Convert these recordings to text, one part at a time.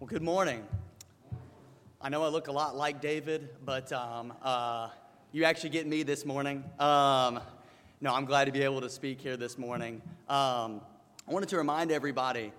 Well, good morning. I know I look a lot like David, but um, uh, you actually get me this morning. Um, no, I'm glad to be able to speak here this morning. Um, I wanted to remind everybody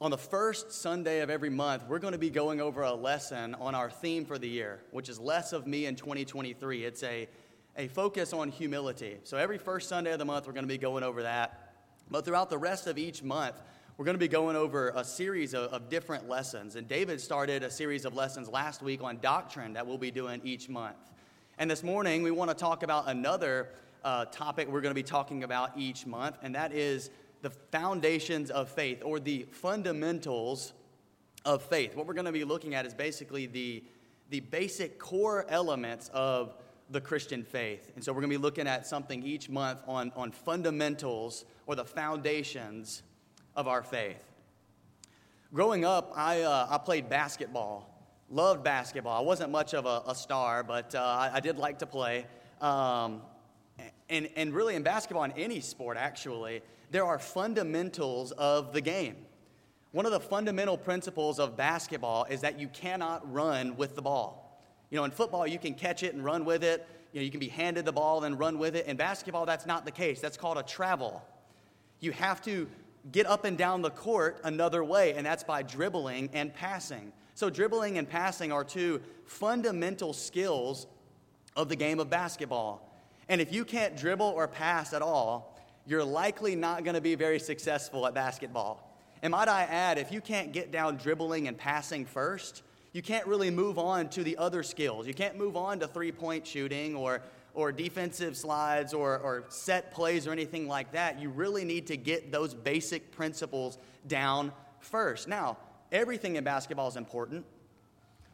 on the first Sunday of every month, we're going to be going over a lesson on our theme for the year, which is Less of Me in 2023. It's a, a focus on humility. So every first Sunday of the month, we're going to be going over that. But throughout the rest of each month, we're going to be going over a series of, of, different lessons. And David started a series of lessons last week on doctrine that we'll be doing each month. And this morning, we want to talk about another uh, topic we're going to be talking about each month, and that is the foundations of faith or the fundamentals of faith. What we're going to be looking at is basically the, the basic core elements of the Christian faith. And so we're going to be looking at something each month on, on fundamentals or the foundations of our faith. Growing up, I, uh, I played basketball, loved basketball. I wasn't much of a, a star, but uh, I, I, did like to play. Um, and, and really, in basketball, in any sport actually, there are fundamentals of the game. One of the fundamental principles of basketball is that you cannot run with the ball. You know, in football, you can catch it and run with it. You know, you can be handed the ball and run with it. In basketball, that's not the case. That's called a travel. You have to get up and down the court another way, and that's by dribbling and passing. So, dribbling and passing are two fundamental skills of the game of basketball. And if you can't dribble or pass at all, you're likely not going to be very successful at basketball. And might I add, if you can't get down dribbling and passing first, you can't really move on to the other skills. You can't move on to three point shooting or or defensive slides or, or set plays or anything like that. You really need to get those basic principles down first. Now, everything in basketball is important,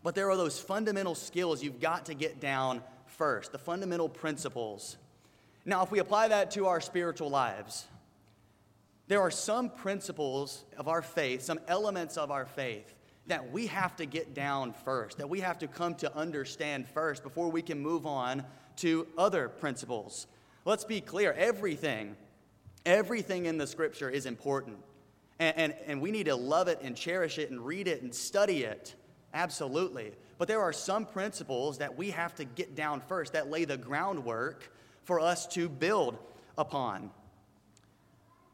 but there are those fundamental skills you've got to get down first, the fundamental principles. Now, if we apply that to our spiritual lives, there are some principles of our faith, some elements of our faith that we have to get down first, that we have to come to understand first before we can move on to other principles. Let's be clear everything, everything in the scripture is important. And, and, and we need to love it and cherish it and read it and study it. Absolutely. But there are some principles that we have to get down first that lay the groundwork for us to build upon.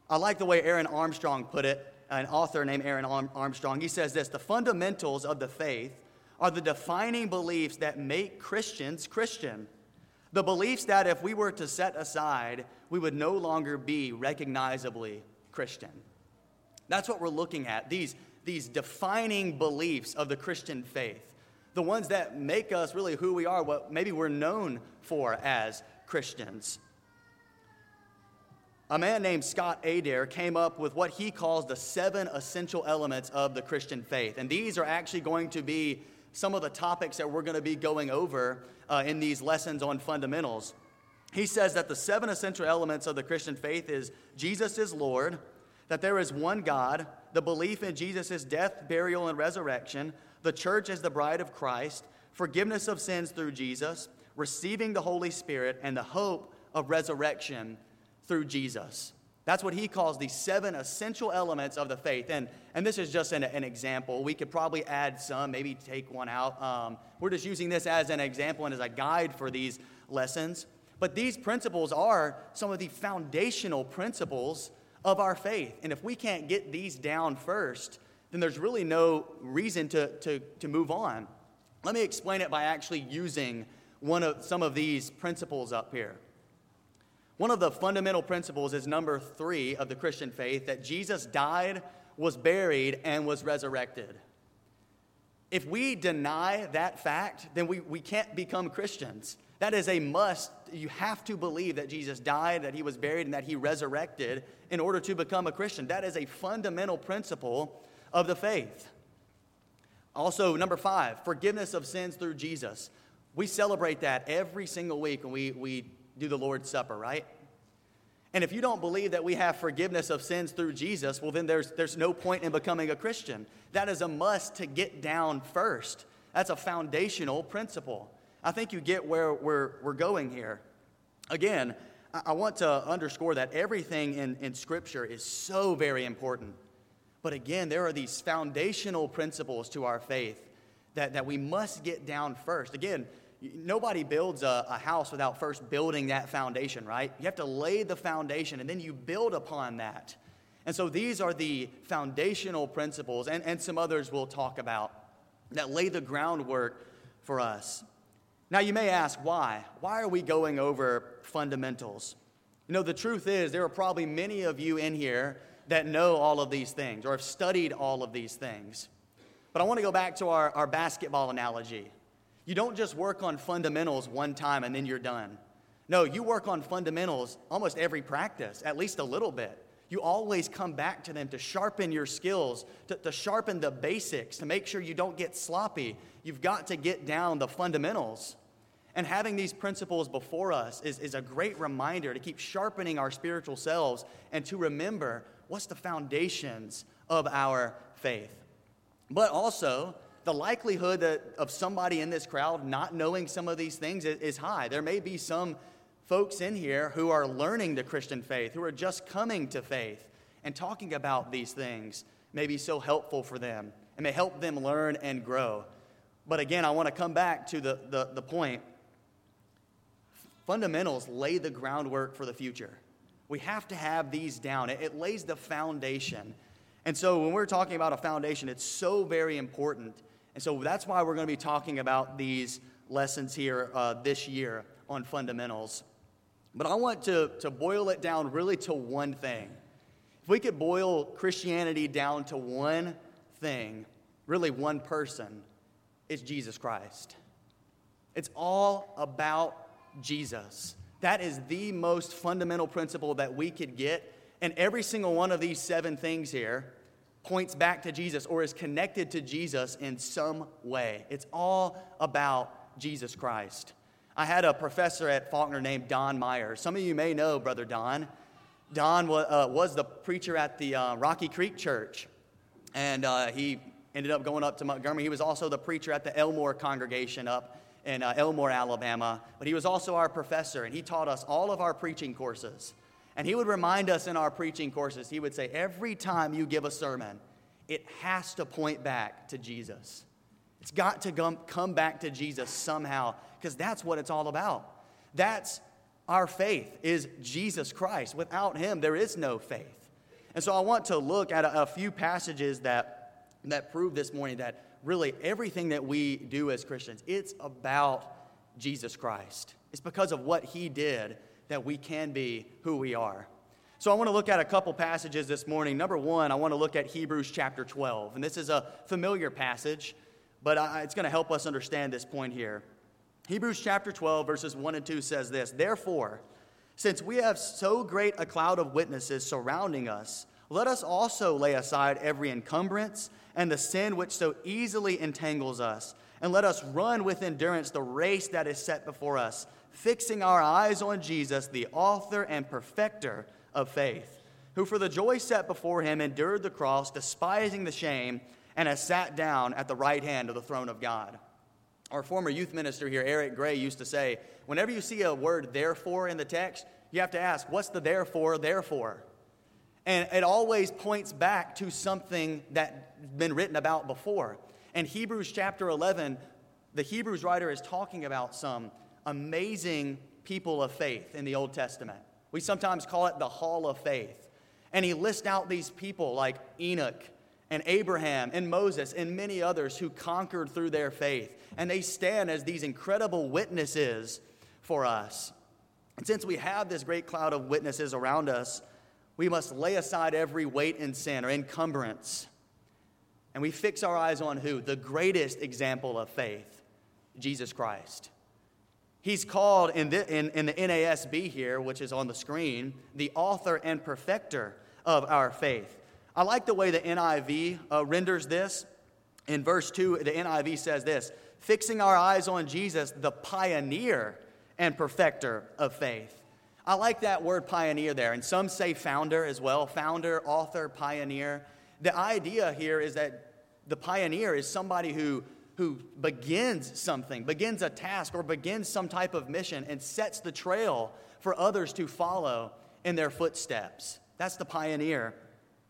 I like the way Aaron Armstrong put it, an author named Aaron Armstrong. He says this The fundamentals of the faith are the defining beliefs that make Christians Christian. The beliefs that if we were to set aside, we would no longer be recognizably Christian. That's what we're looking at, these, these defining beliefs of the Christian faith. The ones that make us really who we are, what maybe we're known for as Christians. A man named Scott Adair came up with what he calls the seven essential elements of the Christian faith. And these are actually going to be some of the topics that we're going to be going over uh, in these lessons on fundamentals. He says that the seven essential elements of the Christian faith is Jesus is Lord, that there is one God, the belief in Jesus' death, burial, and resurrection, the church as the bride of Christ, forgiveness of sins through Jesus, receiving the Holy Spirit, and the hope of resurrection through Jesus. That's what he calls the seven essential elements of the faith. And, and this is just an, an example. We could probably add some, maybe take one out. Um, we're just using this as an example and as a guide for these lessons. But these principles are some of the foundational principles of our faith. And if we can't get these down first, then there's really no reason to, to, to move on. Let me explain it by actually using one of, some of these principles up here. One of the fundamental principles is number three of the Christian faith that Jesus died, was buried, and was resurrected. If we deny that fact, then we, we can't become Christians. That is a must. You have to believe that Jesus died, that he was buried, and that he resurrected in order to become a Christian. That is a fundamental principle of the faith. Also, number five, forgiveness of sins through Jesus. We celebrate that every single week when we, we do the Lord's Supper, right? And if you don't believe that we have forgiveness of sins through Jesus, well, then there's, there's no point in becoming a Christian. That is a must to get down first. That's a foundational principle. I think you get where we're, we're going here. Again, I, want to underscore that everything in, in Scripture is so very important. But again, there are these foundational principles to our faith that, that we must get down first. Again, nobody builds a, a, house without first building that foundation, right? You have to lay the foundation and then you build upon that. And so these are the foundational principles, and, and some others we'll talk about, that lay the groundwork for us. Now, you may ask, why? Why are we going over fundamentals? You know, the truth is, there are probably many of you in here that know all of these things or have studied all of these things. But I want to go back to our, our basketball analogy. You don't just work on fundamentals one time and then you're done. No, you work on fundamentals almost every practice, at least a little bit. You always come back to them to sharpen your skills, to, to sharpen the basics, to make sure you don't get sloppy. You've got to get down the fundamentals. And having these principles before us is, is a great reminder to keep sharpening our spiritual selves and to remember what's the foundations of our faith. But also, the likelihood that, of somebody in this crowd not knowing some of these things is, is high. There may be some folks in here who are learning the Christian faith, who are just coming to faith, and talking about these things may be so helpful for them and may help them learn and grow. But again, I want to come back to the, the, the point fundamentals lay the groundwork for the future. We have to have these down. It, it lays the foundation. And so when we're talking about a foundation, it's so very important. And so that's why we're going to be talking about these lessons here uh, this year on fundamentals. But I want to, to boil it down really to one thing. If we could boil Christianity down to one thing, really one person, it's Jesus Christ. It's all about Jesus. That is the most fundamental principle that we could get. And every single one of these seven things here points back to Jesus or is connected to Jesus in some way. It's all about Jesus Christ. I had a professor at Faulkner named Don Meyer. Some of you may know Brother Don. Don uh, was the preacher at the uh, Rocky Creek Church, and uh, he ended up going up to Montgomery. He was also the preacher at the Elmore congregation up in uh, Elmore, Alabama, but he was also our professor, and he taught us all of our preaching courses. And he would remind us in our preaching courses, he would say, every time you give a sermon, it has to point back to Jesus. It's got to come back to Jesus somehow, because that's what it's all about. That's our faith, is Jesus Christ. Without him, there is no faith. And so I want to look at a, a few passages that, that prove this morning that really everything that we do as Christians, it's about Jesus Christ. It's because of what he did that we can be who we are. So I want to look at a couple passages this morning. Number one, I want to look at Hebrews chapter 12. And this is a familiar passage, but it's going to help us understand this point here. Hebrews chapter 12, verses 1 and 2 says this Therefore, since we have so great a cloud of witnesses surrounding us, let us also lay aside every encumbrance and the sin which so easily entangles us, and let us run with endurance the race that is set before us, fixing our eyes on Jesus, the author and perfecter of faith, who for the joy set before him endured the cross, despising the shame, and has sat down at the right hand of the throne of God. Our former youth minister here, Eric Gray, used to say, whenever you see a word therefore in the text, you have to ask, what's the therefore, therefore? And it always points back to something that's been written about before. And Hebrews chapter 11, the Hebrews writer is talking about some amazing people of faith in the Old Testament. We sometimes call it the Hall of Faith. And he lists out these people like Enoch and Abraham and Moses and many others who conquered through their faith. And they stand as these incredible witnesses for us. And since we have this great cloud of witnesses around us, we must lay aside every weight and sin or encumbrance. And we fix our eyes on who? The greatest example of faith, Jesus Christ. He's called in the, in, in the NASB here, which is on the screen, the author and perfecter of our faith. I like the way the NIV uh, renders this. In verse 2, the NIV says this fixing our eyes on Jesus, the pioneer and perfecter of faith. I like that word pioneer there, and some say founder as well founder, author, pioneer. The idea here is that the pioneer is somebody who, who begins something, begins a task, or begins some type of mission and sets the trail for others to follow in their footsteps. That's the pioneer.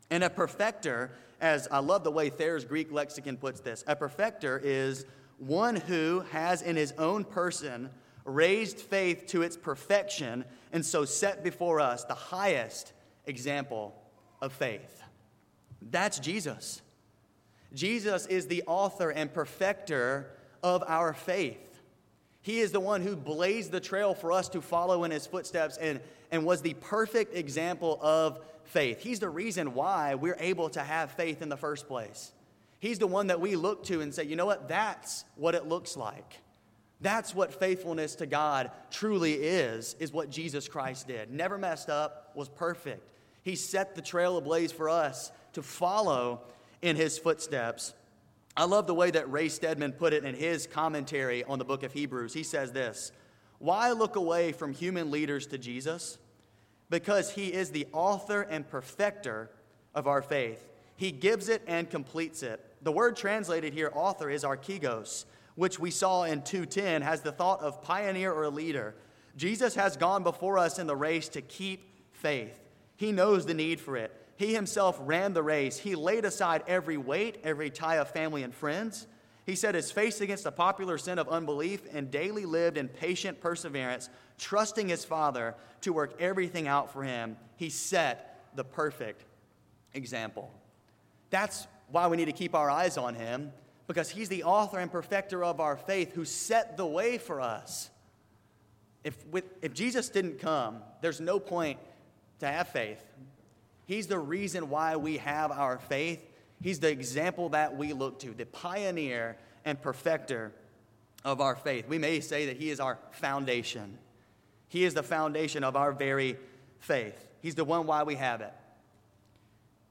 And a perfecter as I love the way Thayer's Greek lexicon puts this a perfecter is one who has in his own person raised faith to its perfection and so set before us the highest example of faith. That's Jesus. Jesus is the author and perfecter of our faith. He is the one who blazed the trail for us to follow in his footsteps and, and was the perfect example of faith. He's the reason why we're able to have faith in the first place. He's the one that we look to and say, you know what? That's what it looks like. That's what faithfulness to God truly is, is what Jesus Christ did. Never messed up, was perfect. He set the trail ablaze for us to follow in his footsteps. I love the way that Ray Stedman put it in his commentary on the book of Hebrews. He says this Why look away from human leaders to Jesus? Because he is the author and perfecter of our faith. He gives it and completes it. The word translated here, author, is archegos, which we saw in 210 has the thought of pioneer or leader. Jesus has gone before us in the race to keep faith. He knows the need for it. He himself ran the race. He laid aside every weight, every tie of family and friends. He set his face against the popular sin of unbelief and daily lived in patient perseverance, trusting his Father to work everything out for him. He set the perfect example. That's why we need to keep our eyes on him, because he's the author and perfecter of our faith who set the way for us. If, with, if Jesus didn't come, there's no point to have faith. He's the reason why we have our faith. He's the example that we look to, the pioneer and perfecter of our faith. We may say that He is our foundation. He is the foundation of our very faith. He's the one why we have it.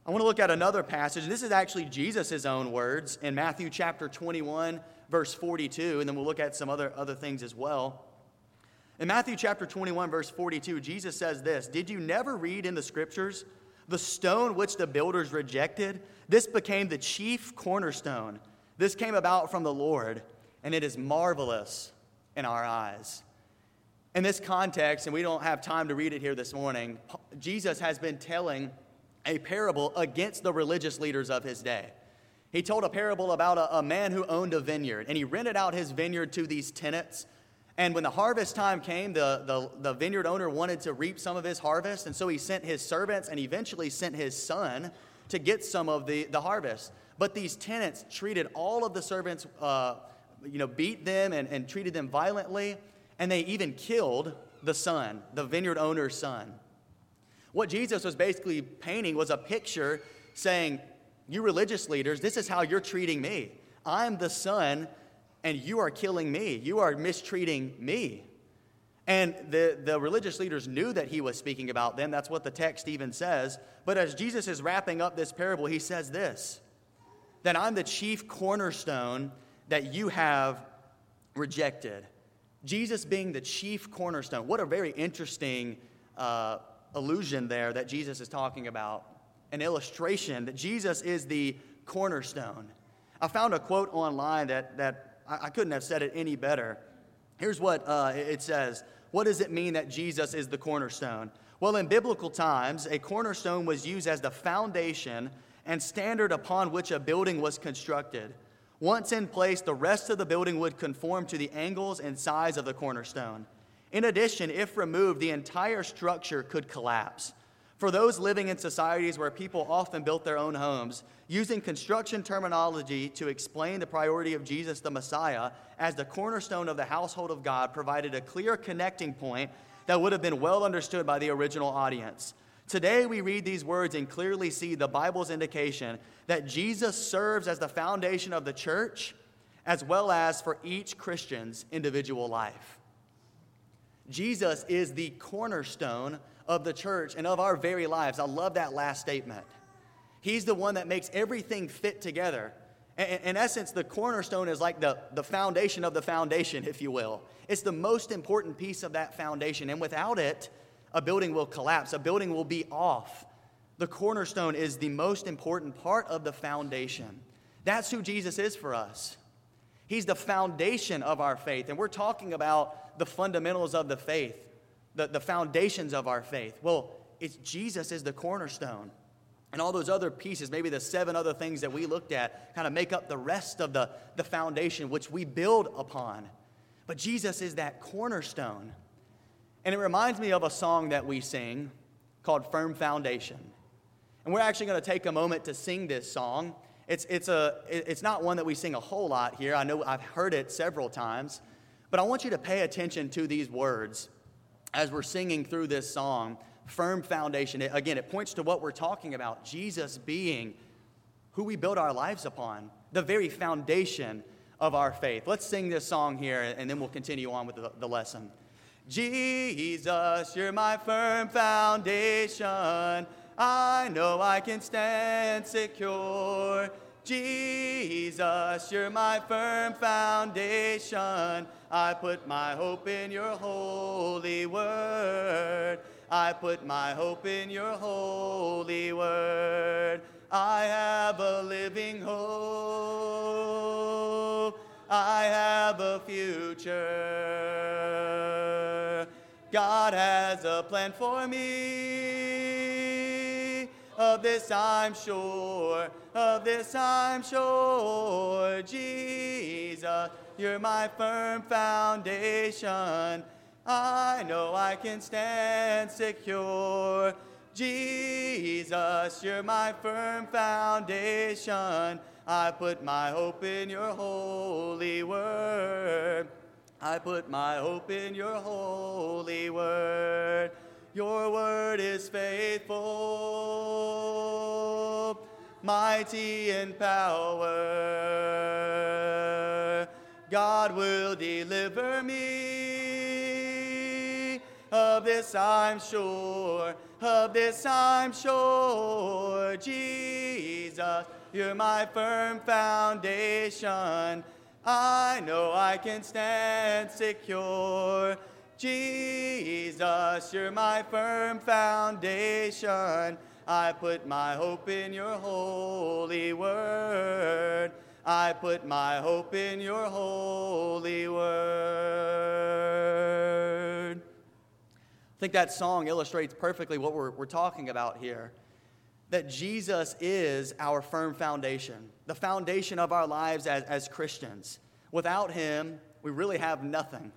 I want to look at another passage. This is actually Jesus' own words in Matthew chapter 21, verse 42, and then we'll look at some other, other things as well. In Matthew chapter 21, verse 42, Jesus says this Did you never read in the scriptures? The stone which the builders rejected, this became the chief cornerstone. This came about from the Lord, and it is marvelous in our eyes. In this context, and we don't have time to read it here this morning, Jesus has been telling a parable against the religious leaders of his day. He told a parable about a, a, man who owned a vineyard, and he rented out his vineyard to these tenants and when the harvest time came, the, the, the, vineyard owner wanted to reap some of his harvest. And so he sent his servants and eventually sent his son to get some of the, the harvest. But these tenants treated all of the servants, uh, you know, beat them and, and treated them violently. And they even killed the son, the vineyard owner's son. What Jesus was basically painting was a picture saying, You religious leaders, this is how you're treating me. I'm the son and you are killing me. You are mistreating me. And the, the religious leaders knew that he was speaking about them. That's what the text even says. But as Jesus is wrapping up this parable, he says this that I'm the chief cornerstone that you have rejected. Jesus being the chief cornerstone. What a very interesting uh, illusion there that Jesus is talking about. An illustration that Jesus is the cornerstone. I found a quote online that, that I, I couldn't have said it any better. Here's what uh, it says What does it mean that Jesus is the cornerstone? Well, in biblical times, a cornerstone was used as the foundation and standard upon which a building was constructed. Once in place, the rest of the building would conform to the angles and size of the cornerstone. In addition, if removed, the entire structure could collapse. For those living in societies where people often built their own homes, using construction terminology to explain the priority of Jesus the Messiah as the cornerstone of the household of God provided a clear connecting point that would have been well understood by the original audience. Today, we read these words and clearly see the Bible's indication that Jesus serves as the foundation of the church as well as for each Christian's individual life. Jesus is the cornerstone of the church and of our very lives. I love that last statement. He's the one that makes everything fit together. In essence, the cornerstone is like the, the foundation of the foundation, if you will. It's the most important piece of that foundation. And without it, a building will collapse, a building will be off. The cornerstone is the most important part of the foundation. That's who Jesus is for us. He's the foundation of our faith. And we're talking about the fundamentals of the faith the, the foundations of our faith? Well, it's Jesus is the cornerstone. And all those other pieces, maybe the seven other things that we looked at, kind of make up the rest of the, the foundation which we build upon. But Jesus is that cornerstone. And it reminds me of a song that we sing called Firm Foundation. And we're actually going to take a moment to sing this song. It's, it's, a, it's not one that we sing a whole lot here. I know I've heard it several times. But I want you to pay attention to these words as we're singing through this song firm foundation. It, again, it points to what we're talking about Jesus being who we build our lives upon, the very foundation of our faith. Let's sing this song here, and then we'll continue on with the, the lesson. Jesus, you're my firm foundation. I know I can stand secure. Jesus, you're my firm foundation. I put my hope in your holy word. I put my hope in your holy word. I have a living hope. I have a future. God has a plan for me. Of this I'm sure. Of this I'm sure. Jesus, you're my firm foundation. I know I can stand secure. Jesus, you're my firm foundation. I put my hope in your holy word. I put my hope in your holy word. Your word is faithful, mighty in power. God will deliver me of this I'm sure, of this I'm sure. Jesus, you're my firm foundation. I know I can stand secure. Jesus, you're my firm foundation. I put my hope in your holy word. I put my hope in your holy word. I think that song illustrates perfectly what we're, we're talking about here. That Jesus is our firm foundation, the foundation of our lives as, as Christians. Without Him, we really have nothing.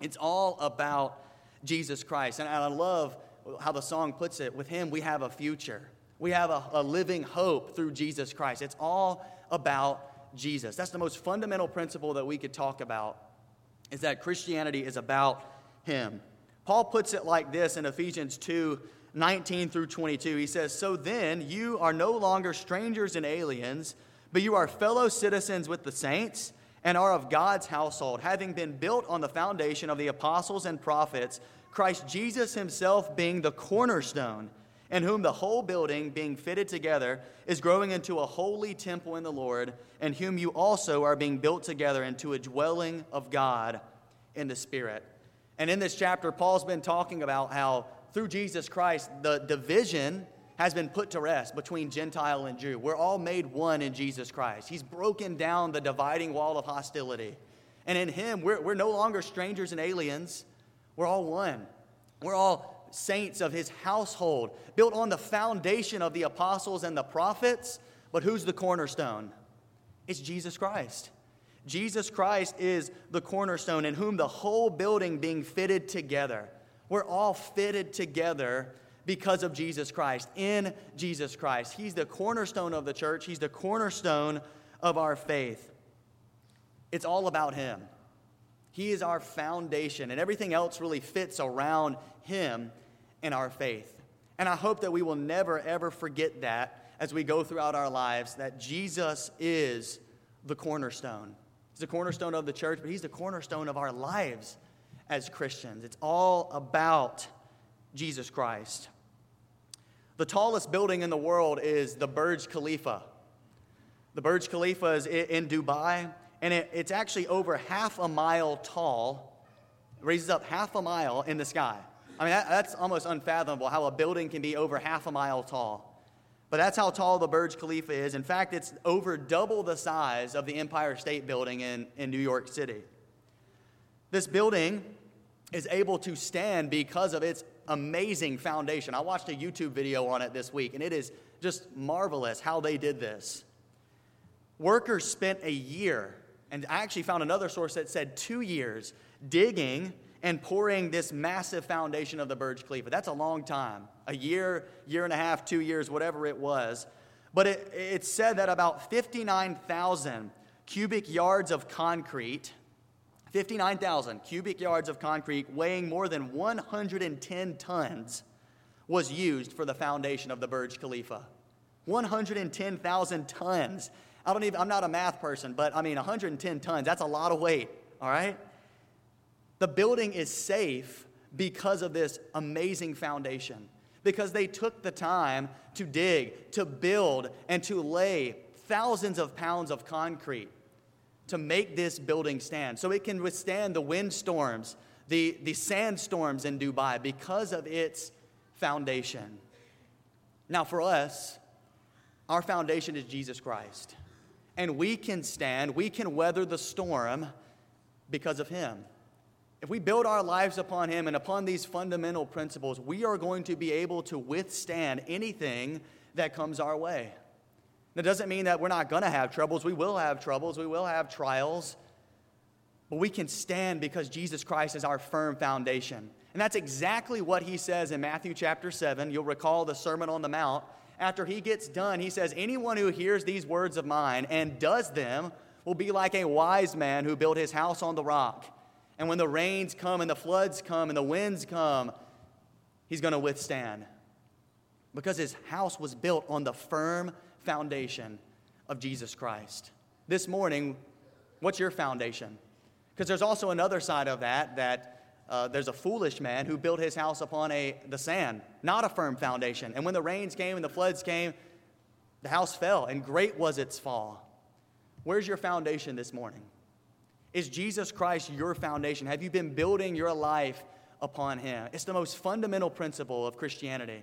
It's all about Jesus Christ. And I love how the song puts it with Him, we have a future. We have a, a living hope through Jesus Christ. It's all about Jesus. That's the most fundamental principle that we could talk about, is that Christianity is about Him. Paul puts it like this in Ephesians 2 19 through 22. He says, So then you are no longer strangers and aliens, but you are fellow citizens with the saints and are of God's household, having been built on the foundation of the apostles and prophets, Christ Jesus himself being the cornerstone, in whom the whole building, being fitted together, is growing into a holy temple in the Lord, and whom you also are being built together into a dwelling of God in the Spirit. And in this chapter, Paul's been talking about how through Jesus Christ, the division has been put to rest between Gentile and Jew. We're all made one in Jesus Christ. He's broken down the dividing wall of hostility. And in Him, we're, we're no longer strangers and aliens. We're all one. We're all saints of His household, built on the foundation of the apostles and the prophets. But who's the cornerstone? It's Jesus Christ. Jesus Christ is the cornerstone in whom the whole building being fitted together. We're all fitted together because of Jesus Christ, in Jesus Christ. He's the cornerstone of the church, He's the cornerstone of our faith. It's all about Him. He is our foundation, and everything else really fits around Him in our faith. And I hope that we will never, ever forget that as we go throughout our lives, that Jesus is the cornerstone. He's the cornerstone of the church, but He's the cornerstone of our lives as Christians. It's all about Jesus Christ. The tallest building in the world is the Burj Khalifa. The Burj Khalifa is in Dubai, and it's actually over half a mile tall, it raises up half a mile in the sky. I mean, that's almost unfathomable how a building can be over half a mile tall. But that's how tall the Burj Khalifa is. In fact, it's over double the size of the Empire State Building in, in New York City. This building is able to stand because of its amazing foundation. I watched a YouTube video on it this week, and it is just marvelous how they did this. Workers spent a year, and I actually found another source that said two years, digging and pouring this massive foundation of the Burj Khalifa. That's a long time a year, year and a half, two years, whatever it was. But it, it said that about 59,000 cubic yards of concrete, 59,000 cubic yards of concrete weighing more than 110 tons, was used for the foundation of the Burj Khalifa. 110,000 tons. I don't even, I'm not a math person, but I mean, 110 tons, that's a lot of weight, all right? The building is safe because of this amazing foundation, because they took the time to dig, to build, and to lay thousands of pounds of concrete to make this building stand so it can withstand the windstorms, the, the sandstorms in Dubai because of its foundation. Now, for us, our foundation is Jesus Christ. And we can stand, we can weather the storm because of Him. If we build our lives upon Him and upon these fundamental principles, we are going to be able to withstand anything that comes our way. That doesn't mean that we're not going to have troubles. We will have troubles, we will have trials. But we can stand because Jesus Christ is our firm foundation. And that's exactly what he says in Matthew chapter 7. You'll recall the Sermon on the Mount. After he gets done, he says, Anyone who hears these words of mine and does them will be like a wise man who built his house on the rock. And when the rains come and the floods come and the winds come, he's going to withstand. Because his house was built on the firm foundation of Jesus Christ. This morning, what's your foundation? Because there's also another side of that that uh, there's a foolish man who built his house upon a, the sand, not a firm foundation. And when the rains came and the floods came, the house fell, and great was its fall. Where's your foundation this morning? Is Jesus Christ your foundation? Have you been building your life upon Him? It's the most fundamental principle of Christianity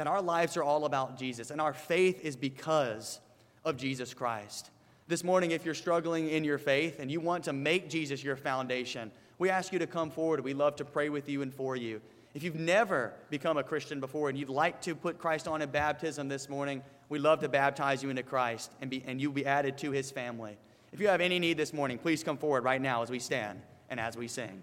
that our lives are all about Jesus, and our faith is because of Jesus Christ. This morning, if you're struggling in your faith and you want to make Jesus your foundation, we ask you to come forward. We love to pray with you and for you. If you've never become a Christian before and you'd like to put Christ on in baptism this morning, we'd love to baptize you into Christ and, be, and you'll be added to his family. If you have any need this morning, please come forward right now as we stand and as we sing.